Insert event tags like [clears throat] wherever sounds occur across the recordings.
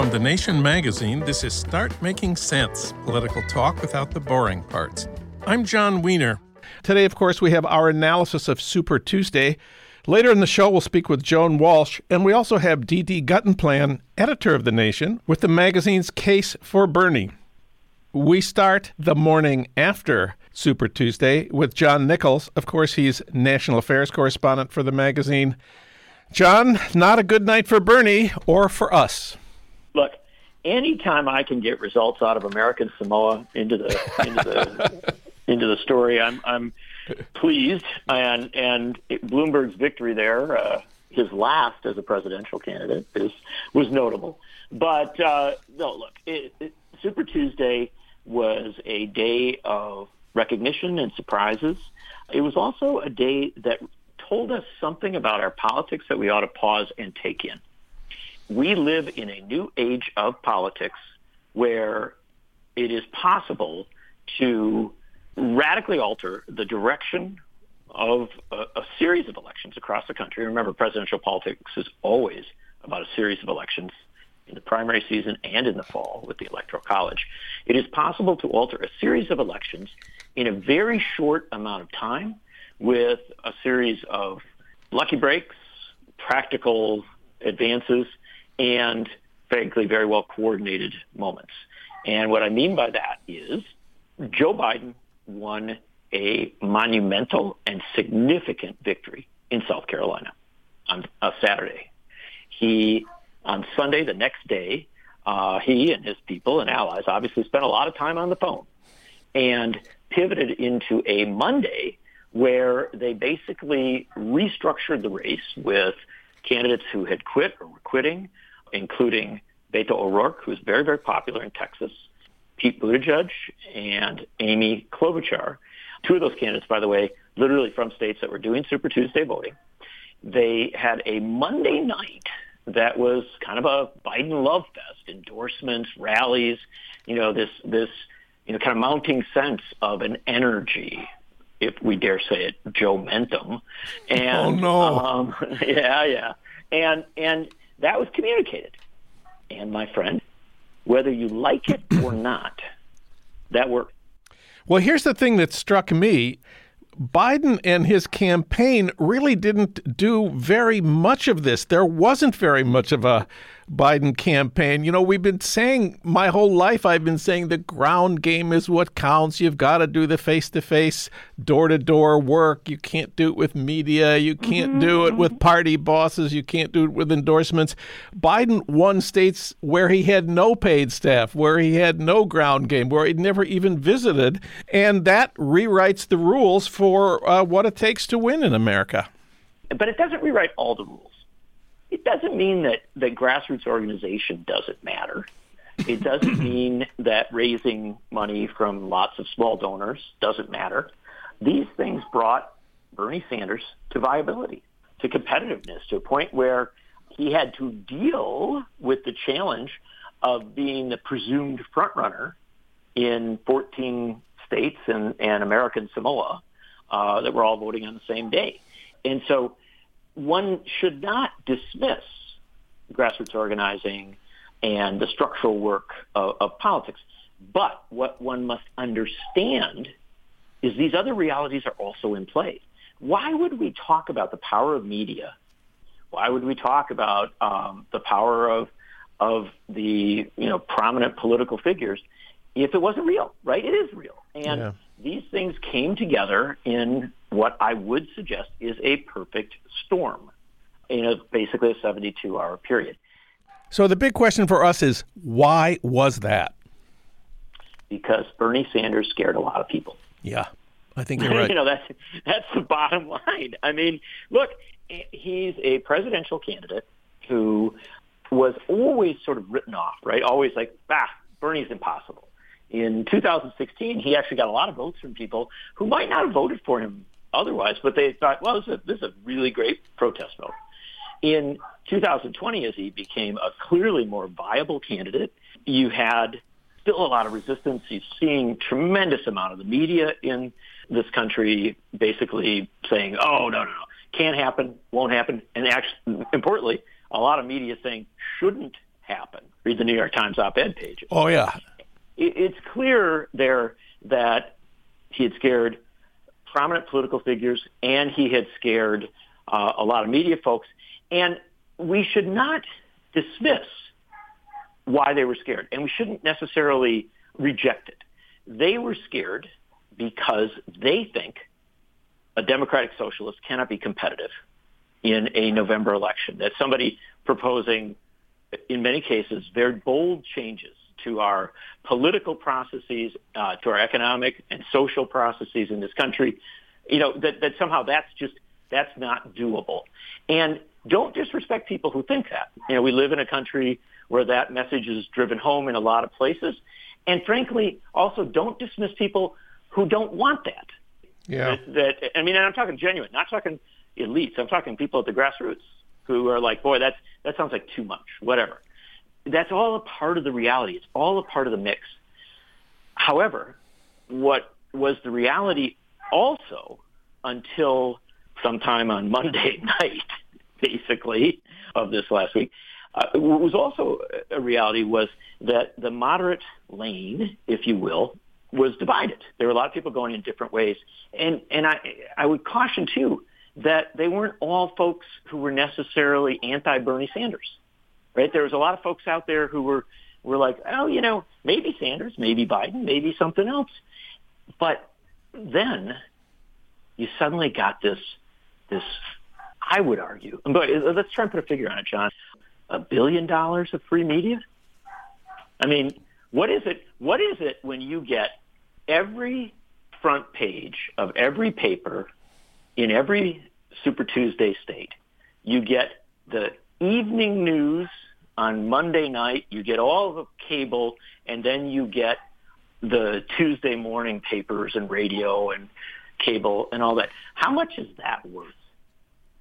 From The Nation magazine, this is Start Making Sense political talk without the boring parts. I'm Jon Wiener. Today, of course, we have our analysis of Super Tuesday. Later in the show, we'll speak with Joan Walsh, and we also have Dee Guttenplan, editor of The Nation, with the magazine's Case for Bernie. We start the morning after Super Tuesday with John Nichols. Of course, he's national affairs correspondent for the magazine. John, not a good night for Bernie or for us. Anytime I can get results out of American Samoa into the into the [laughs] into the story, I'm I'm pleased. And and it, Bloomberg's victory there, uh, his last as a presidential candidate, is was notable. But uh, no, look, it, it, Super Tuesday was a day of recognition and surprises. It was also a day that told us something about our politics that we ought to pause and take in. We live in a new age of politics where it is possible to radically alter the direction of a, a, series of elections across the country. Remember, presidential politics is always about a series of elections in the primary season and in the fall with the Electoral College. It is possible to alter a series of elections in a very short amount of time with a series of lucky breaks, practical advances, and frankly, very well coordinated moments. And what I mean by that is Joe Biden won a monumental and significant victory in South Carolina on a Saturday. He, on Sunday, the next day, uh, he and his people and allies obviously spent a lot of time on the phone and pivoted into a Monday where they basically restructured the race with candidates who had quit or were quitting, including Beto O'Rourke, who's very, very popular in Texas, Pete Buttigieg, and Amy Klobuchar. Two of those candidates, by the way, literally from states that were doing Super Tuesday voting. They had a Monday night that was kind of a Biden love fest, endorsements, rallies, you know, this, this, you know, kind of mounting sense of an energy if we dare say it, Joe Mentum. And, oh no! Um, [laughs] yeah, yeah, and and that was communicated. And my friend, whether you like it or [clears throat] not, that worked. Well, here's the thing that struck me. Biden and his campaign really didn't do very much of this. There wasn't very much of a Biden campaign. You know, we've been saying my whole life, I've been saying the ground game is what counts. You've got to do the face to face, door to door work. You can't do it with media. You can't mm-hmm. do it with party bosses. You can't do it with endorsements. Biden won states where he had no paid staff, where he had no ground game, where he'd never even visited. And that rewrites the rules for uh, what it takes to win in America. But it doesn't rewrite all the rules it doesn't mean that, that grassroots organization doesn't matter. It doesn't [clears throat] mean that raising money from lots of small donors doesn't matter. These things brought Bernie Sanders to viability. to competitiveness to a point where he had to deal with the challenge of being the presumed frontrunner in 14 states and, and American Samoa uh, that were all voting on the same day. And so one should not dismiss grassroots organizing and the structural work of, of politics. But what one must understand is these other realities are also in play. Why would we talk about the power of media? Why would we talk about um, the power of of the you know prominent political figures if it wasn't real? Right? It is real, and yeah. these things came together in what I would suggest is a perfect storm in a, basically a 72 hour period. So the big question for us is why was that? Because Bernie Sanders scared a lot of people. Yeah, I think [laughs] you're right. you know that's that's the bottom line. I mean, look, he's a presidential candidate who was always sort of written off, right? Always like, ah, Bernie's impossible. In 2016, he actually got a lot of votes from people who might not have voted for him otherwise, but they thought, well, this is a, this is a really great protest vote. In 2020, as he became a clearly more viable candidate, you had still a lot of resistance. He's seeing tremendous amount of the media in this country basically saying, "Oh no, no, no, can't happen, won't happen," and actually, importantly, a lot of media saying shouldn't happen. Read the New York Times op-ed pages. Oh yeah, it's clear there that he had scared prominent political figures and he had scared uh, a lot of media folks, and we should not dismiss why they were scared, and we shouldn't necessarily reject it. They were scared because they think a democratic socialist cannot be competitive in a November election. That somebody proposing, in many cases, very bold changes to our political processes, uh, to our economic and social processes in this country, you know, that, that somehow that's just, that's not doable. And don't disrespect people who think that. You know, we live in a country where that message is driven home in a lot of places. And frankly, also don't dismiss people who don't want that. Yeah. That, that I mean, and I'm talking genuine, not talking elites. I'm talking people at the grassroots who are like, boy, that's that sounds like too much. Whatever. That's all a part of the reality. It's all a part of the mix. However, what was the reality also until sometime on [laughs] Monday night basically, of this last week. Uh, what was also a reality was that the moderate lane, if you will, was divided. There were a lot of people going in different ways. And, and I, I would caution, too, that they weren't all folks who were necessarily anti-Bernie Sanders, right? There was a lot of folks out there who were, were like, oh, you know, maybe Sanders, maybe Biden, maybe something else. But then you suddenly got this, this I would argue, but let's try and put a figure on it, John. A billion dollars of free media? I mean, what is it? What is it when you get every front page of every paper in every Super Tuesday state? You get the evening news on Monday night, you get all the cable, and then you get the Tuesday morning papers and radio and cable and all that. How much is that worth?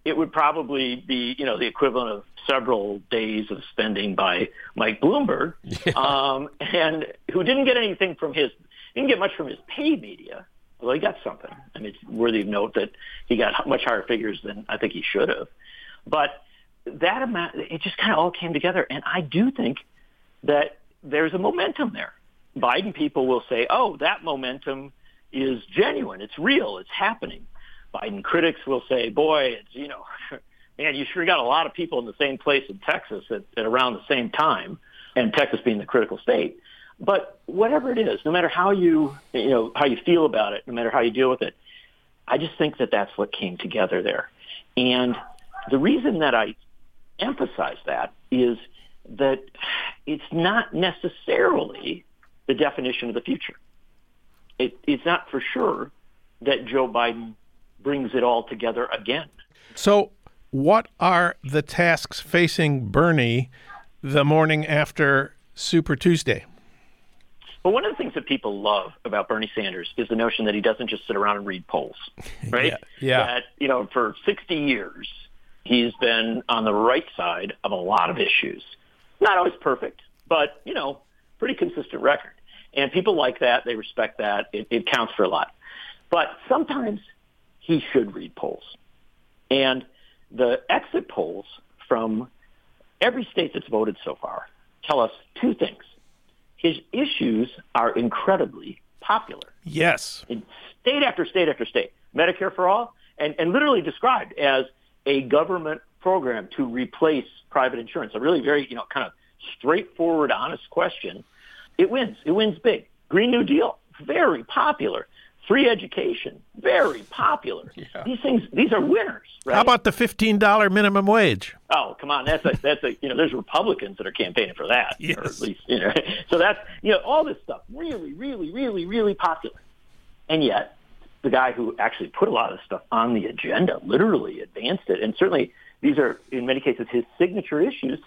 it would probably be, you know, the equivalent of several days of spending by Mike Bloomberg, [laughs] yeah. um, and who didn't get anything from his, didn't get much from his paid media, although he got something. I mean, it's worthy of note that he got much higher figures than I think he should have. But that amount, it just kind of all came together, and I do think that there's a momentum there. Biden people will say, "Oh, that momentum is genuine. It's real. It's happening." Biden critics will say, boy, it's, you know, [laughs] man, you sure got a lot of people in the same place in Texas at, at around the same time, and Texas being the critical state. But whatever it is, no matter how you, you know, how you feel about it, no matter how you deal with it, I just think that that's what came together there. And the reason that I emphasize that is that it's not necessarily the definition of the future. It, it's not for sure that Joe Biden brings it all together again. So, what are the tasks facing Bernie the morning after Super Tuesday? Well, one of the things that people love about Bernie Sanders is the notion that he doesn't just sit around and read polls, right? [laughs] yeah, yeah. That, you know, for 60 years, He's been on the right side of a lot of issues. Not always perfect, but, you know, pretty consistent record. And people like that. They respect that. It, it counts for a lot. But sometimes he should read polls. And the exit polls from every state that's voted so far tell us two things. His issues are incredibly popular. Yes. In state after state after state. Medicare for all, and, and literally described as a government program to replace private insurance. A really very, you know, kind of straightforward, honest question. It wins. It wins big. Green New Deal, very popular. Free education, very popular. [laughs] Yeah. These things, these are winners. Right? How about the fifteen dollar minimum wage? Oh, come on, that's a that's a you know, there's Republicans that are campaigning for that, yes. or at least you know. [laughs] So that's you know all this stuff really, really, really, really popular, and yet the guy who actually put a lot of stuff on the agenda literally advanced it, and certainly these are in many cases his signature issues.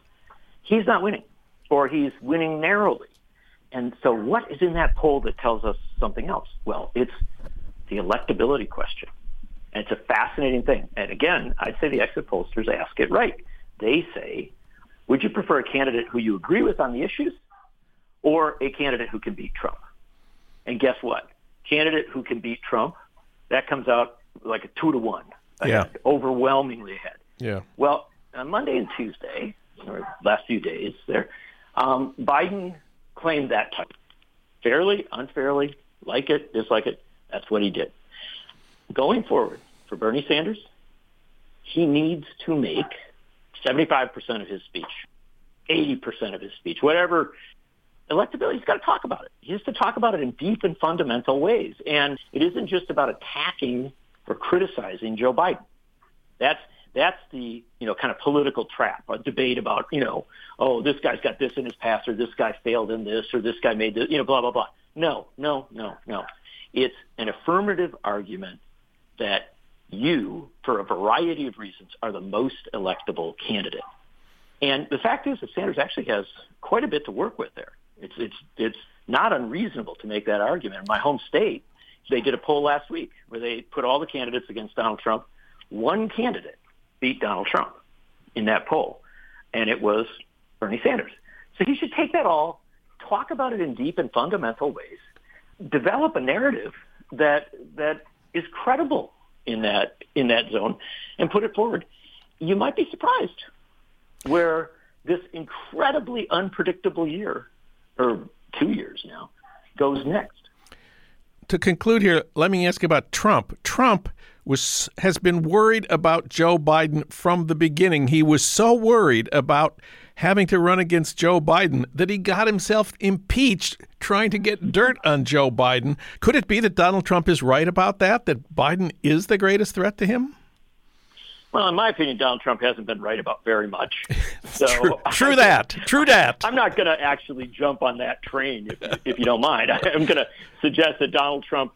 He's not winning, or he's winning narrowly. And so what is in that poll that tells us something else? Well, it's the electability question. And it's a fascinating thing. And again, I'd say the exit pollsters ask it right. They say, would you prefer a candidate who you agree with on the issues or a candidate who can beat Trump? And guess what? Candidate who can beat Trump, that comes out like a two to one. Yeah. Overwhelmingly ahead. Yeah. Well, on Monday and Tuesday, or last few days there, um, Biden claimed that type. Fairly, unfairly, like it, dislike it, that's what he did. Going forward, for Bernie Sanders, he needs to make 75% of his speech, 80% of his speech, whatever electability, he's got to talk about it. He has to talk about it in deep and fundamental ways. And it isn't just about attacking or criticizing Joe Biden. That's that's the you know kind of political trap, a debate about you know oh this guy's got this in his past or this guy failed in this or this guy made this you know blah blah blah. No, no, no, no. It's an affirmative argument that you, for a variety of reasons, are the most electable candidate. And the fact is that Sanders actually has quite a bit to work with there. It's it's it's not unreasonable to make that argument. In my home state, they did a poll last week where they put all the candidates against Donald Trump. One candidate beat Donald Trump in that poll, and it was Bernie Sanders. So he should take that all, talk about it in deep and fundamental ways, develop a narrative that that is credible in that in that zone, and put it forward. You might be surprised where this incredibly unpredictable year, or two years now, goes next. To conclude here, let me ask you about Trump. Trump was has been worried about Joe Biden from the beginning. He was so worried about having to run against Joe Biden that he got himself impeached trying to get dirt on Joe Biden. Could it be that Donald Trump is right about that that Biden is the greatest threat to him? Well, in my opinion, Donald Trump hasn't been right about very much. [laughs] So true, [laughs] true that. True that. I'm not going to actually jump on that train, if, if you don't mind. [laughs] I'm going to suggest that Donald Trump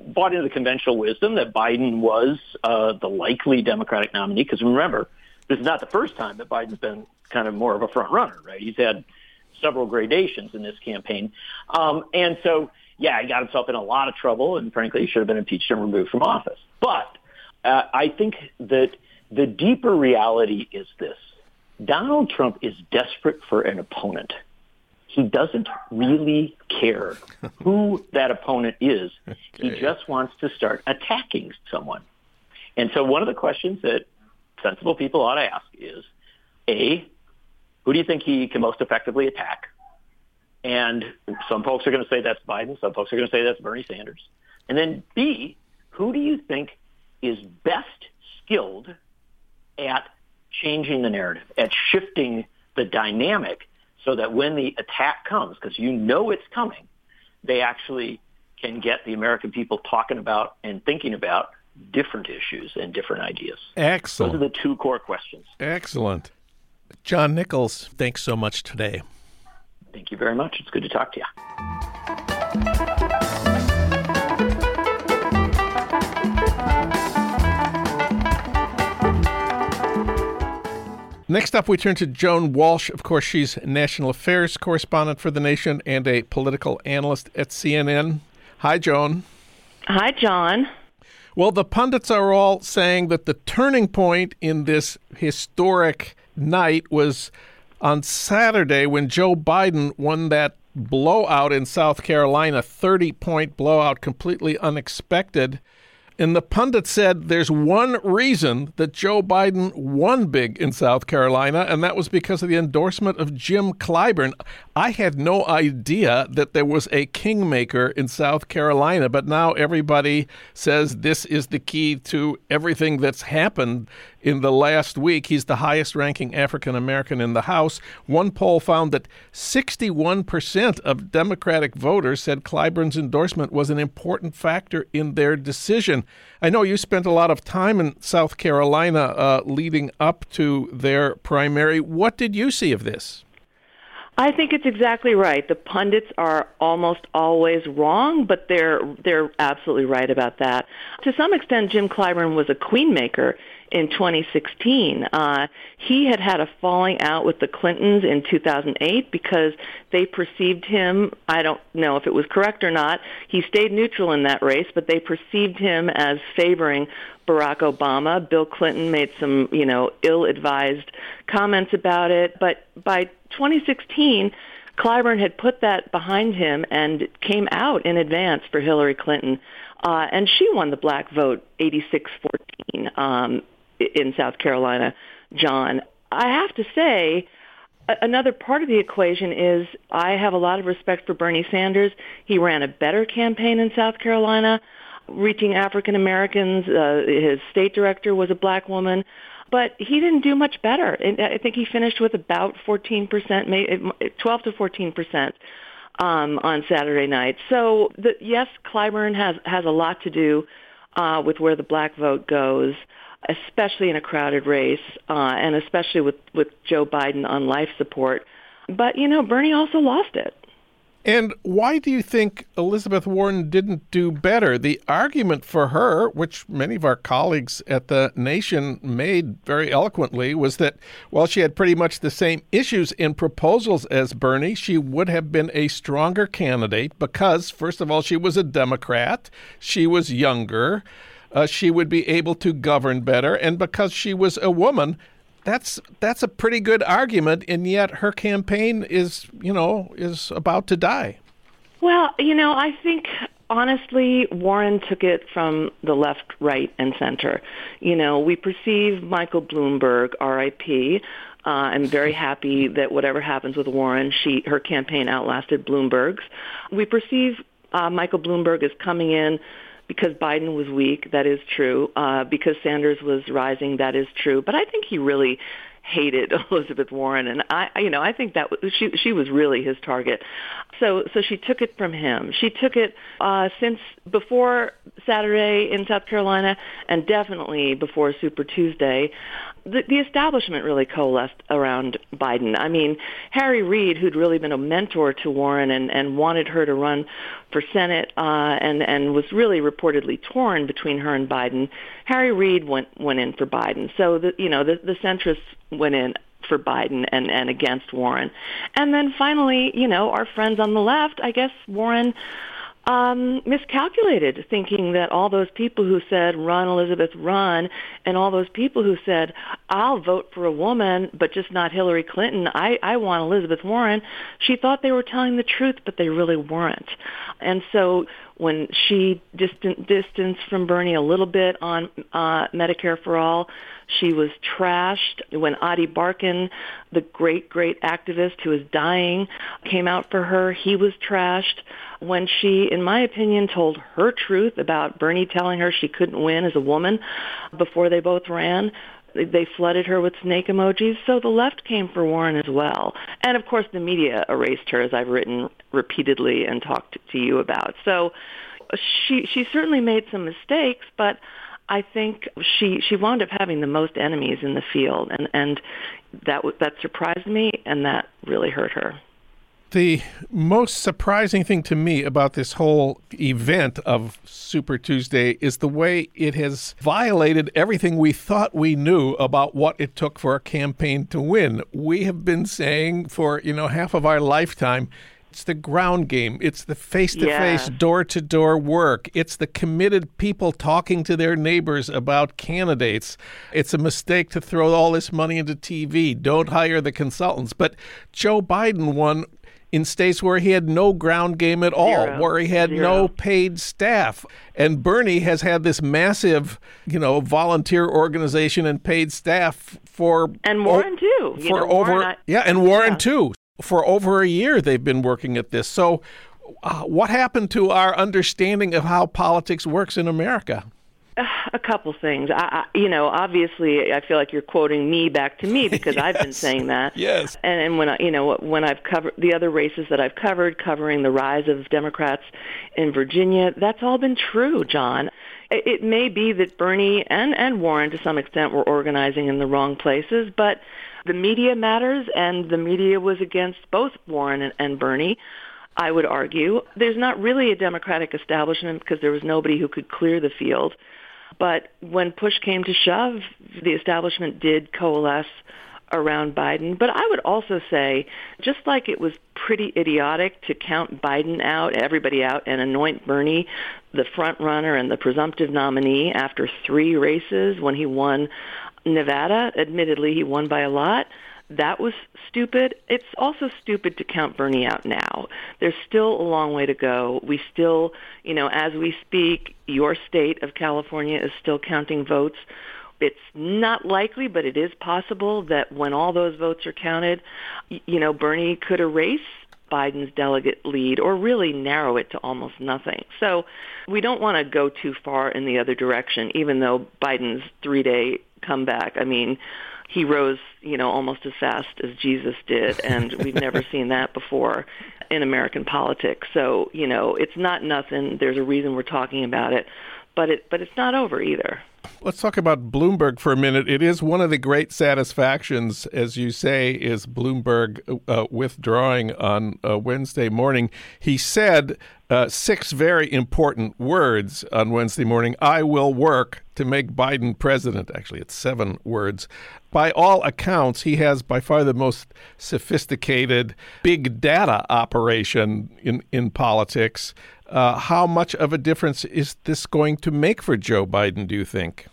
bought into the conventional wisdom that Biden was uh, the likely Democratic nominee. Because remember, this is not the first time that Biden's been kind of more of a front runner, right? He's had several gradations in this campaign, um, and so yeah, he got himself in a lot of trouble, and frankly, he should have been impeached and removed from office. But uh, I think that the deeper reality is this: Donald Trump is desperate for an opponent he doesn't really care [laughs] who that opponent is. Okay. He just wants to start attacking someone. And so one of the questions that sensible people ought to ask is, A, who do you think he can most effectively attack? And some folks are going to say that's Biden. Some folks are going to say that's Bernie Sanders. And then B, who do you think is best skilled at changing the narrative, at shifting the dynamic so that when the attack comes, because you know it's coming, they actually can get the American people talking about and thinking about different issues and different ideas. Excellent. Those are the two core questions. Excellent. John Nichols, thanks so much today. Thank you very much. It's good to talk to you. Next up, we turn to Joan Walsh. Of course, she's national affairs correspondent for The Nation and a political analyst at CNN. Hi, Joan. Hi, John. Well, the pundits are all saying that the turning point in this historic night was on Saturday when Joe Biden won that blowout in South Carolina, 30 point blowout, completely unexpected. And the pundit said there's one reason that Joe Biden won big in South Carolina, and that was because of the endorsement of Jim Clyburn. I had no idea that there was a kingmaker in South Carolina, but now everybody says this is the key to everything that's happened in the last week. He's the highest ranking African American in the House. One poll found that 61% of Democratic voters said Clyburn's endorsement was an important factor in their decision. I know you spent a lot of time in South Carolina uh, leading up to their primary. What did you see of this? I think it's exactly right. The pundits are almost always wrong, but they're they're absolutely right about that. To some extent, Jim Clyburn was a queenmaker in 2016. Uh, he had had a falling out with the Clintons in 2008 because they perceived him, I don't know if it was correct or not, he stayed neutral in that race, but they perceived him as favoring Barack Obama. Bill Clinton made some, you know, ill-advised comments about it, but by 2016, Clyburn had put that behind him and came out in advance for Hillary Clinton. Uh, and she won the black vote 86-14. Um, in South Carolina, John. I have to say, another part of the equation is I have a lot of respect for Bernie Sanders. He ran a better campaign in South Carolina, reaching African Americans. Uh, his state director was a black woman. But he didn't do much better. I think he finished with about 14%, 12 to 14% um, on Saturday night. So the, yes, Clyburn has has a lot to do uh, with where the black vote goes especially in a crowded race, uh, and especially with, with Joe Biden on life support. But, you know, Bernie also lost it. And why do you think Elizabeth Warren didn't do better? The argument for her, which many of our colleagues at the Nation made very eloquently, was that while she had pretty much the same issues and proposals as Bernie, she would have been a stronger candidate because, first of all, she was a Democrat, she was younger, uh, she would be able to govern better. And because she was a woman, that's that's a pretty good argument. And yet her campaign is, you know, is about to die. Well, you know, I think honestly, Warren took it from the left, right, and center. You know, we perceive Michael Bloomberg, R.I.P. Uh, I'm very happy that whatever happens with Warren, she her campaign outlasted Bloomberg's. We perceive uh, Michael Bloomberg as coming in because Biden was weak, that is true. Uh, because Sanders was rising, that is true. But I think he really hated [laughs] Elizabeth Warren, and I, you know, I think that was, she she was really his target. So so she took it from him. She took it uh, since before Saturday in South Carolina, and definitely before Super Tuesday the, the establishment really coalesced around Biden. I mean, Harry Reid, who'd really been a mentor to Warren and, and wanted her to run for Senate uh, and, and was really reportedly torn between her and Biden, Harry Reid went, went in for Biden. So, the, you know, the, the centrists went in for Biden and, and against Warren. And then finally, you know, our friends on the left, I guess Warren um, miscalculated, thinking that all those people who said "Run, Elizabeth, run," and all those people who said "I'll vote for a woman, but just not Hillary Clinton," I, I want Elizabeth Warren. She thought they were telling the truth, but they really weren't. And so when she distanced from Bernie a little bit on uh, Medicare for All, she was trashed. When Ady Barkan, the great, great activist who is dying, came out for her, he was trashed when she, in my opinion, told her truth about Bernie telling her she couldn't win as a woman before they both ran. They flooded her with snake emojis, so the left came for Warren as well. And of course, the media erased her, as I've written repeatedly and talked to you about. So she she certainly made some mistakes, but I think she she wound up having the most enemies in the field, and and that that surprised me, and that really hurt her. The most surprising thing to me about this whole event of Super Tuesday is the way it has violated everything we thought we knew about what it took for a campaign to win. We have been saying for, you know, half of our lifetime It's the ground game. It's the face to face, door to door work. It's the committed people talking to their neighbors about candidates. It's a mistake to throw all this money into TV. Don't hire the consultants. But Joe Biden won in states where he had no ground game at all, Zero. where he had Zero. no paid staff. And Bernie has had this massive, you know, volunteer organization and paid staff for And Warren, too. For know, over Warren, I- yeah, and Warren Yeah. too. For over a year they've been working at this. So uh, what happened to our understanding of how politics works in America? a couple things. I, I, you know, obviously, I feel like you're quoting me back to me because [laughs] I've been saying that. Yes. And, and when I, you know, when I've covered the other races that I've covered, covering the rise of Democrats in Virginia, that's all been true, John. It, it may be that Bernie and and Warren, to some extent, were organizing in the wrong places, but the media matters, and the media was against both Warren and, and Bernie. I would argue there's not really a Democratic establishment because there was nobody who could clear the field. But when push came to shove, the establishment did coalesce around Biden. But I would also say, just like it was pretty idiotic to count Biden out, everybody out, and anoint Bernie the front runner and the presumptive nominee after three races when he won Nevada. Admittedly, he won by a lot. That was stupid. It's also stupid to count Bernie out now. There's still a long way to go. We still, you know, as we speak, your state of California is still counting votes. It's not likely, but it is possible that when all those votes are counted, you know, Bernie could erase Biden's delegate lead or really narrow it to almost nothing. So we don't want to go too far in the other direction, even though Biden's three-day comeback, I mean, he rose, you know, almost as fast as Jesus did, and [laughs] we've never seen that before in American politics. So, you know, it's not nothing. There's a reason we're talking about it, but it but it's not over either. Let's talk about Bloomberg for a minute. It is one of the great satisfactions, as you say, is Bloomberg uh, withdrawing on uh, Wednesday morning. He said uh, six very important words on Wednesday morning. I will work to make Biden president. Actually, it's seven words. By all accounts, he has by far the most sophisticated big data operation in, in politics. Uh, how much of a difference is this going to make for Joe Biden, do you think?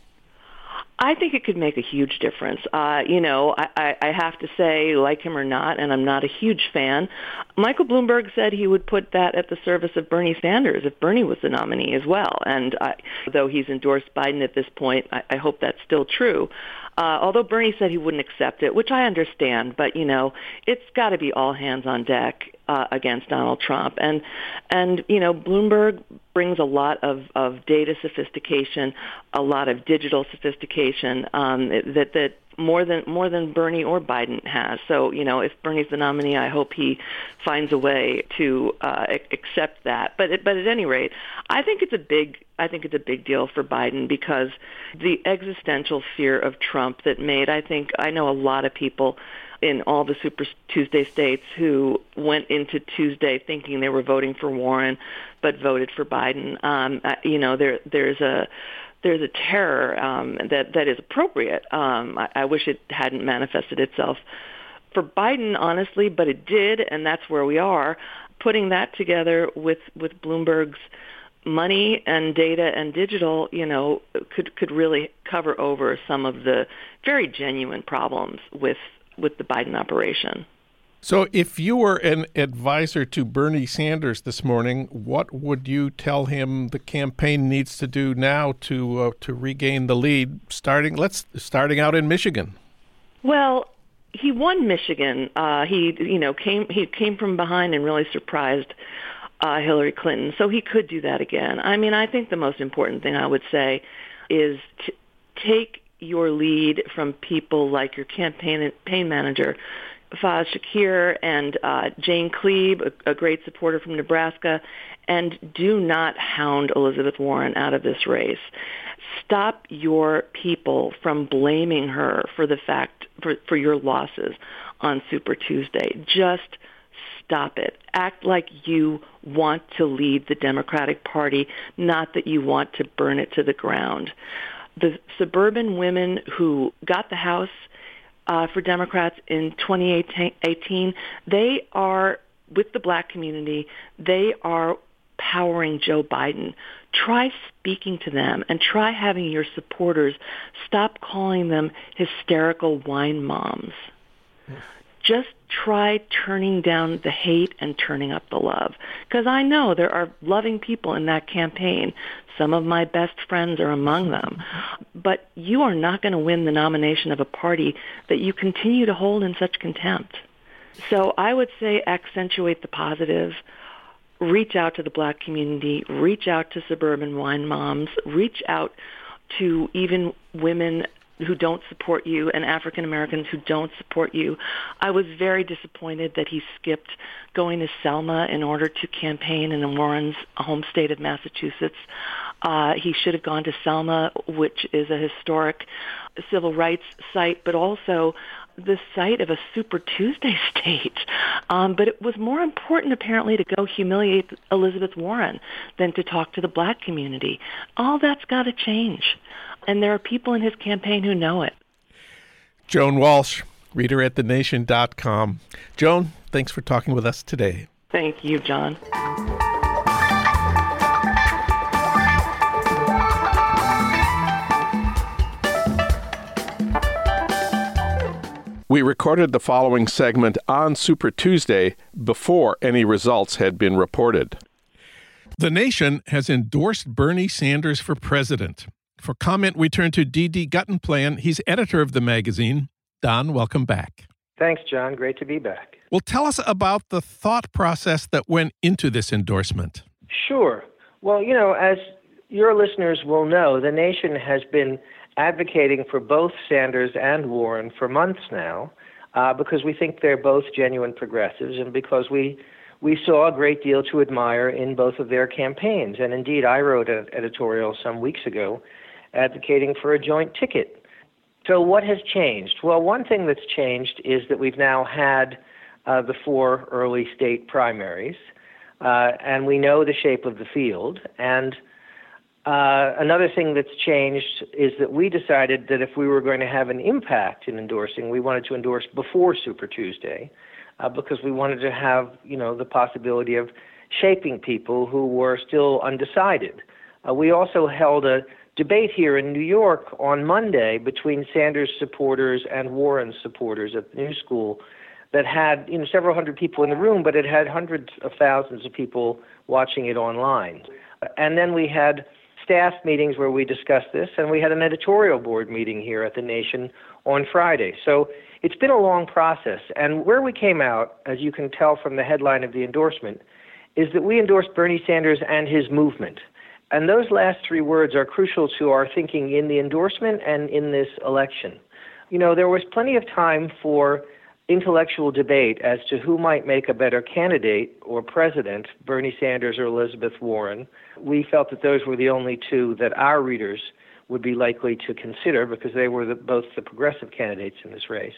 I think it could make a huge difference. Uh, you know, I, I, I have to say, like him or not, and I'm not a huge fan, Michael Bloomberg said he would put that at the service of Bernie Sanders if Bernie was the nominee as well. And I, though he's endorsed Biden at this point, I, I hope that's still true. Uh, although Bernie said he wouldn't accept it, which I understand, but you know, it's got to be all hands on deck uh, against Donald Trump. And and you know, Bloomberg brings a lot of, of data sophistication, a lot of digital sophistication um, that that more than more than Bernie or Biden has. So you know, if Bernie's the nominee, I hope he finds a way to uh, accept that. But at- but at any rate, I think it's a big I think it's a big deal for Biden because the existential fear of Trump that made I think I know a lot of people in all the Super Tuesday states who went into Tuesday thinking they were voting for Warren, but voted for Biden. Um, you know, there there's a there's a terror um, that that is appropriate. Um, I, I wish it hadn't manifested itself for Biden, honestly, but it did, and that's where we are. Putting that together with with Bloomberg's money and data and digital, you know, could could really cover over some of the very genuine problems with with the Biden operation. So, if you were an advisor to Bernie Sanders this morning, what would you tell him the campaign needs to do now to uh, to regain the lead? Starting, let's starting out in Michigan. Well, he won Michigan. Uh, he, you know, came he came from behind and really surprised uh, Hillary Clinton. So he could do that again. I mean, I think the most important thing I would say is to take your lead from people like your campaign campaign manager, Faz Shakir and uh, Jane Kleeb, a, a great supporter from Nebraska, and do not hound Elizabeth Warren out of this race. Stop your people from blaming her for the fact for, for your losses on Super Tuesday. Just stop it. Act like you want to lead the Democratic Party, not that you want to burn it to the ground. The suburban women who got the House uh, for Democrats in 2018, they are with the black community. They are powering Joe Biden. Try speaking to them and try having your supporters stop calling them hysterical wine moms. Just try turning down the hate and turning up the love. Because I know there are loving people in that campaign. Some of my best friends are among them. But you are not going to win the nomination of a party that you continue to hold in such contempt. So I would say accentuate the positive reach out to the black community, reach out to suburban wine moms, reach out to even women who don't support you and African Americans who don't support you. I was very disappointed that he skipped going to Selma in order to campaign in Warren's home state of Massachusetts. Uh, he should have gone to Selma, which is a historic civil rights site, but also the site of a Super Tuesday [laughs] state. Um, but it was more important, apparently, to go humiliate Elizabeth Warren than to talk to the black community. All that's got to change. And there are people in his campaign who know it. Joan Walsh, reader at thenation.com. Joan, thanks for talking with us today. Thank you, John. We recorded the following segment on Super Tuesday before any results had been reported. The Nation has endorsed Bernie Sanders for president. For comment, we turn to D.D. Guttenplan. He's editor of the magazine. Don, welcome back. Thanks, John. Great to be back. Well, tell us about the thought process that went into this endorsement. Sure. Well, you know, as your listeners will know, the nation has been advocating for both Sanders and Warren for months now uh, because we think they're both genuine progressives and because we we saw a great deal to admire in both of their campaigns. And indeed, I wrote an editorial some weeks ago advocating for a joint ticket. So, what has changed? Well, one thing that's changed is that we've now had uh, the four early state primaries, uh, and we know the shape of the field. And uh, another thing that's changed is that we decided that if we were going to have an impact in endorsing, we wanted to endorse before Super Tuesday, uh, because we wanted to have, you know, the possibility of shaping people who were still undecided. Uh, we also held a debate here in New York on Monday between Sanders supporters and Warren supporters at the New School that had, you know, several hundred people in the room, but it had hundreds of thousands of people watching it online. And then we had staff meetings where we discussed this, and we had an editorial board meeting here at the Nation on Friday. So it's been a long process. And where we came out, as you can tell from the headline of the endorsement, is that we endorsed Bernie Sanders and his movement. And those last three words are crucial to our thinking in the endorsement and in this election. You know, there was plenty of time for intellectual debate as to who might make a better candidate or president, Bernie Sanders or Elizabeth Warren. We felt that those were the only two that our readers would be likely to consider because they were the, both the progressive candidates in this race.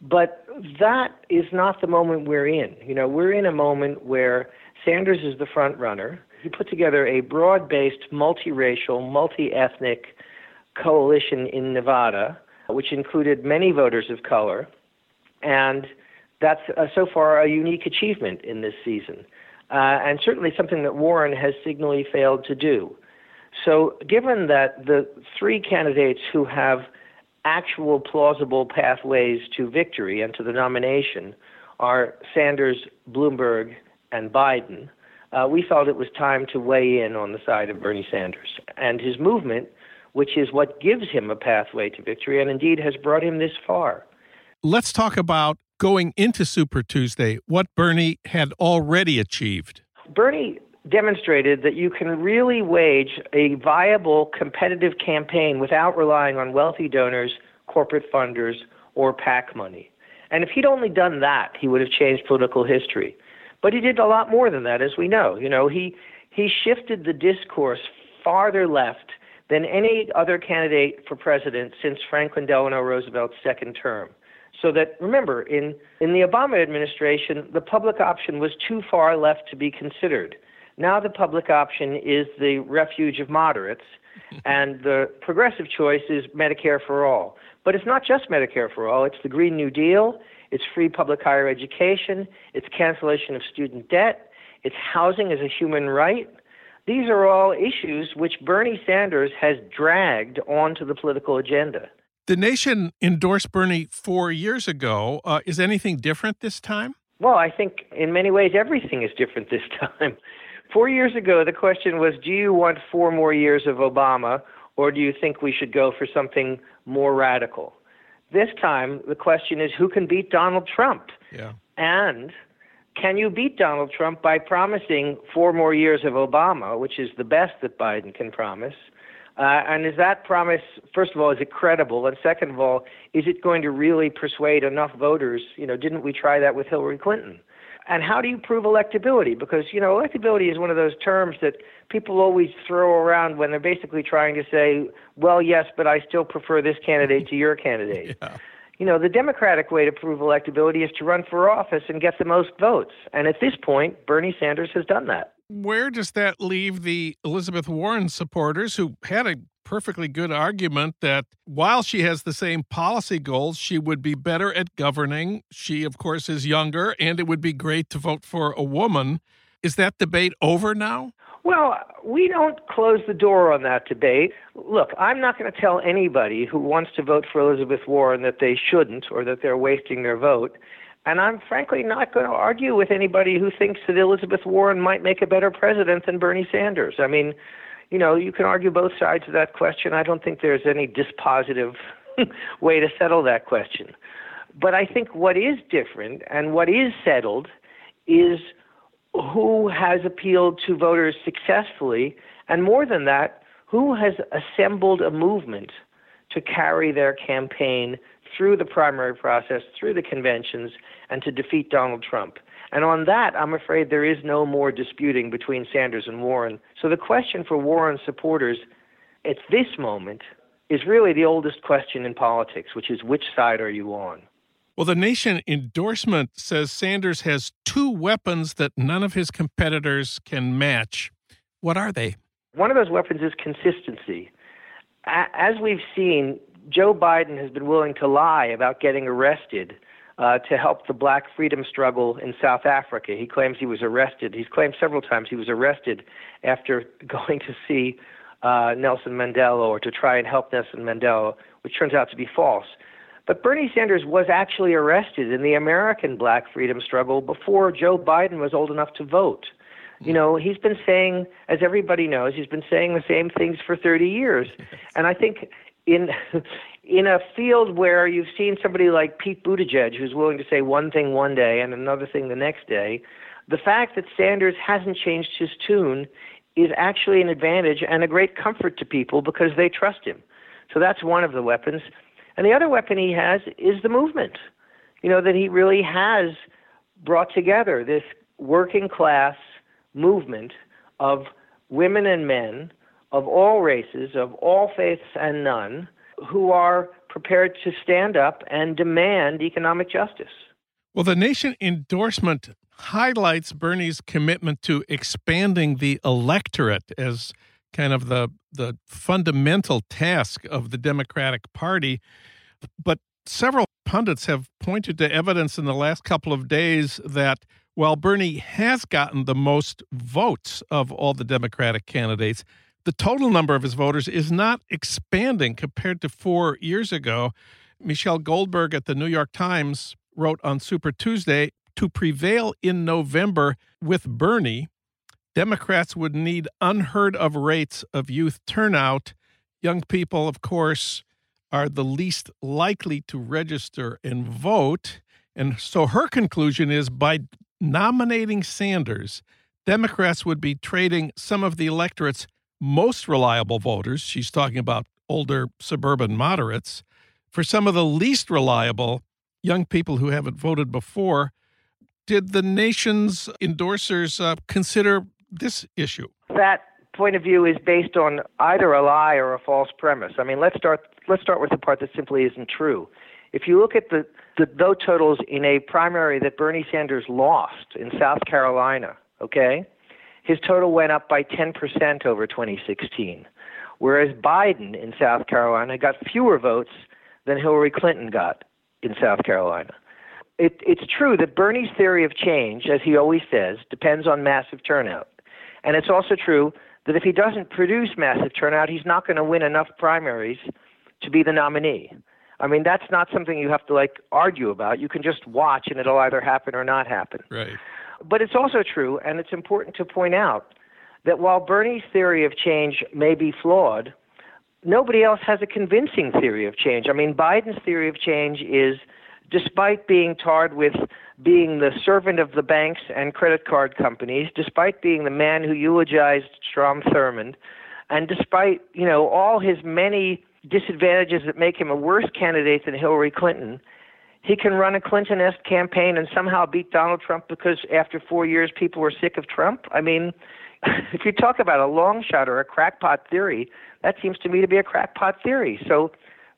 But that is not the moment we're in. You know, we're in a moment where Sanders is the front runner. He put together a broad based, multiracial, multi ethnic coalition in Nevada, which included many voters of color and that's uh, so far a unique achievement in this season, uh, and certainly something that Warren has signally failed to do. So, given that the three candidates who have actual plausible pathways to victory and to the nomination are Sanders, Bloomberg, and Biden, uh, we felt it was time to weigh in on the side of Bernie Sanders and his movement, which is what gives him a pathway to victory and indeed has brought him this far let's talk about going into Super Tuesday, what Bernie had already achieved. Bernie demonstrated that you can really wage a viable competitive campaign without relying on wealthy donors, corporate funders, or PAC money. And if he'd only done that, he would have changed political history. But he did a lot more than that, as we know. You know, he he shifted the discourse farther left than any other candidate for president since Franklin Delano Roosevelt's second term. So that remember, in in the Obama administration, the public option was too far left to be considered. Now the public option is the refuge of moderates, and the progressive choice is Medicare for all. But it's not just Medicare for all; it's the Green New Deal, it's free public higher education, it's cancellation of student debt, it's housing as a human right. These are all issues which Bernie Sanders has dragged onto the political agenda. The nation endorsed Bernie four years ago. Uh, is anything different this time? Well, I think in many ways everything is different this [laughs] time. Four years ago, the question was do you want four more years of Obama, or do you think we should go for something more radical? This time, the question is who can beat Donald Trump? Yeah. And can you beat Donald Trump by promising four more years of Obama, which is the best that Biden can promise? Uh, and is that promise, first of all, is it credible? And second of all, is it going to really persuade enough voters? You know, didn't we try that with Hillary Clinton? And how do you prove electability? Because, you know, electability is one of those terms that people always throw around when they're basically trying to say, well, yes, but I still prefer this candidate to your candidate. [laughs] Yeah. You know, the Democratic way to prove electability is to run for office and get the most votes. And at this point, Bernie Sanders has done that. Where does that leave the Elizabeth Warren supporters who had a perfectly good argument that while she has the same policy goals, she would be better at governing. She, of course, is younger, and it would be great to vote for a woman. Is that debate over now? Well, we don't close the door on that debate. Look, I'm not going to tell anybody who wants to vote for Elizabeth Warren that they shouldn't or that they're wasting their vote. And I'm frankly not going to argue with anybody who thinks that Elizabeth Warren might make a better president than Bernie Sanders. I mean, you know, you can argue both sides of that question. I don't think there's any dispositive [laughs] way to settle that question. But I think what is different and what is settled is who has appealed to voters successfully, and more than that, who has assembled a movement to carry their campaign through the primary process, through the conventions, and to defeat Donald Trump. And on that, I'm afraid there is no more disputing between Sanders and Warren. So the question for Warren supporters at this moment is really the oldest question in politics, which is which side are you on? Well, the nation endorsement says Sanders has two weapons that none of his competitors can match. What are they? One of those weapons is consistency. As we've seen, Joe Biden has been willing to lie about getting arrested uh, to help the black freedom struggle in South Africa. He claims he was arrested. He's claimed several times he was arrested after [laughs] going to see uh, Nelson Mandela or to try and help Nelson Mandela, which turns out to be false. But Bernie Sanders was actually arrested in the American black freedom struggle before Joe Biden was old enough to vote. You know, he's been saying, as everybody knows, he's been saying the same things for 30 years. [laughs] And I think in in a field where you've seen somebody like Pete Buttigieg who's willing to say one thing one day and another thing the next day, the fact that Sanders hasn't changed his tune is actually an advantage and a great comfort to people because they trust him. So that's one of the weapons. And the other weapon he has is the movement. You know, that he really has brought together this working class movement of women and men of all races, of all faiths and none, who are prepared to stand up and demand economic justice. Well, the nation endorsement highlights Bernie's commitment to expanding the electorate as kind of the the fundamental task of the Democratic Party. But several pundits have pointed to evidence in the last couple of days that while Bernie has gotten the most votes of all the Democratic candidates, the total number of his voters is not expanding compared to four years ago. Michelle Goldberg at the New York Times wrote on Super Tuesday to prevail in November with Bernie, Democrats would need unheard of rates of youth turnout. Young people, of course, are the least likely to register and vote. And so her conclusion is by nominating Sanders, Democrats would be trading some of the electorate's most reliable voters, she's talking about older suburban moderates, for some of the least reliable young people who haven't voted before. Did the nation's endorsers uh, consider this issue? That point of view is based on either a lie or a false premise. I mean, let's start let's start with the part that simply isn't true. If you look at the, the vote totals in a primary that Bernie Sanders lost in South Carolina, okay, his total went up by 10% over 2016, whereas Biden in South Carolina got fewer votes than Hillary Clinton got in South Carolina. it, it's true that Bernie's theory of change, as he always says, depends on massive turnout. And it's also true that if he doesn't produce massive turnout, he's not going to win enough primaries to be the nominee. I mean, that's not something you have to like argue about. You can just watch and it'll either happen or not happen. Right. But it's also true, and it's important to point out that while Bernie's theory of change may be flawed, nobody else has a convincing theory of change. I mean, Biden's theory of change is despite being tarred with being the servant of the banks and credit card companies, despite being the man who eulogized Strom Thurmond, and despite, you know, all his many disadvantages that make him a worse candidate than Hillary Clinton, he can run a Clinton-esque campaign and somehow beat Donald Trump because after four years people were sick of Trump. I mean, [laughs] if you talk about a long shot or a crackpot theory, that seems to me to be a crackpot theory. So,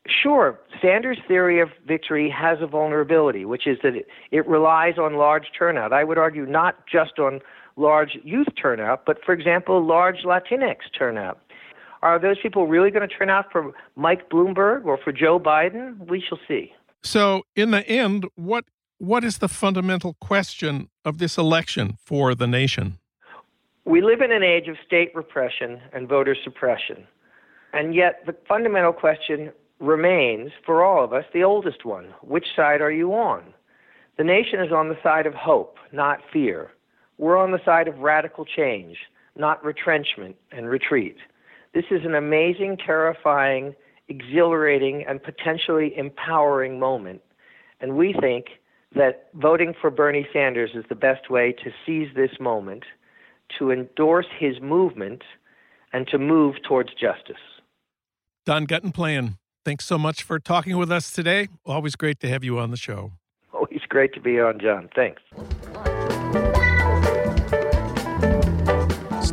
sure, Sanders' theory of victory has a vulnerability, which is that it, it relies on large turnout. I would argue not just on large youth turnout, but for example, large Latinx turnout. Are those people really going to turn out for Mike Bloomberg or for Joe Biden? We shall see. So, in the end, what what is the fundamental question of this election for the nation? We live in an age of state repression and voter suppression. And yet, the fundamental question remains for all of us the oldest one which side are you on? The nation is on the side of hope, not fear. We're on the side of radical change, not retrenchment and retreat. This is an amazing, terrifying, exhilarating, and potentially empowering moment. And we think that voting for Bernie Sanders is the best way to seize this moment, to endorse his movement, and to move towards justice. Don Guttenplan, thanks so much for talking with us today. Always great to have you on the show. Always great to be on, Jon. Thanks.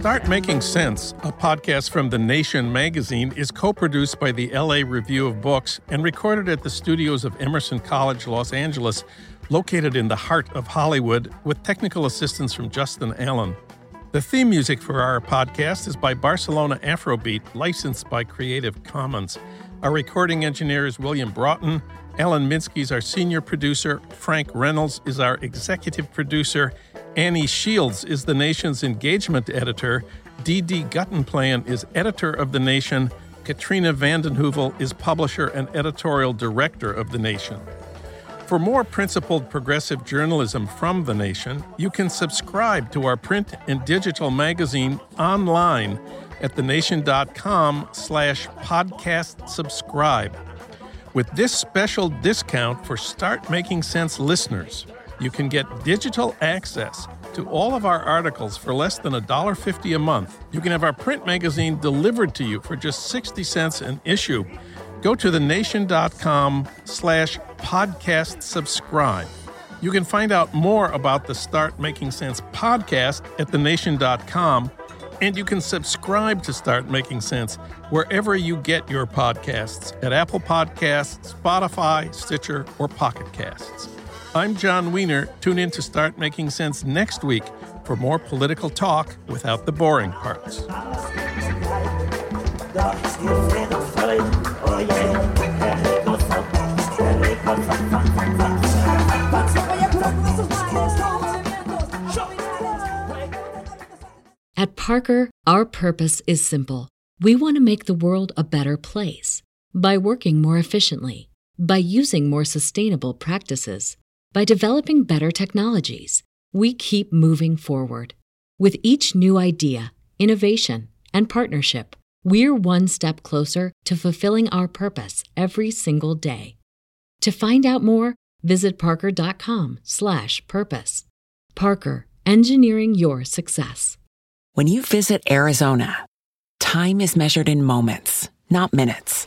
Start Making Sense, a podcast from The Nation magazine, is co produced by the LA Review of Books and recorded at the studios of Emerson College, Los Angeles, located in the heart of Hollywood, with technical assistance from Justin Allen. The theme music for our podcast is by Barcelona Afrobeat, licensed by Creative Commons. Our recording engineer is William Broughton. Alan Minsky is our senior producer. Frank Reynolds is our executive producer. Annie Shields is the nation's engagement editor. D.D. Guttenplan is editor of The Nation. Katrina vanden Heuvel is publisher and editorial director of The Nation. For more principled progressive journalism from The Nation, you can subscribe to our print and digital magazine online at thenation.com slash podcast subscribe. With this special discount for Start Making Sense listeners, you can get digital access to all of our articles for less than $1.50 a month. You can have our print magazine delivered to you for just 60 cents an issue. Go to thenation.com slash podcast subscribe. You can find out more about the Start Making Sense podcast at thenation.com, and you can subscribe to Start Making Sense wherever you get your podcasts at Apple Podcasts, Spotify, Stitcher, or Pocket Casts. I'm Jon Wiener. Tune in to Start Making Sense next week for more political talk without the boring parts. At Parker, our purpose is simple. We want to make the world a better place by working more efficiently, by using more sustainable practices by developing better technologies, we keep moving forward. With each new idea, innovation, and partnership, we're one step closer to fulfilling our purpose every single day. To find out more, visit parker.com/purpose. Parker, engineering your success. When you visit Arizona, time is measured in moments, not minutes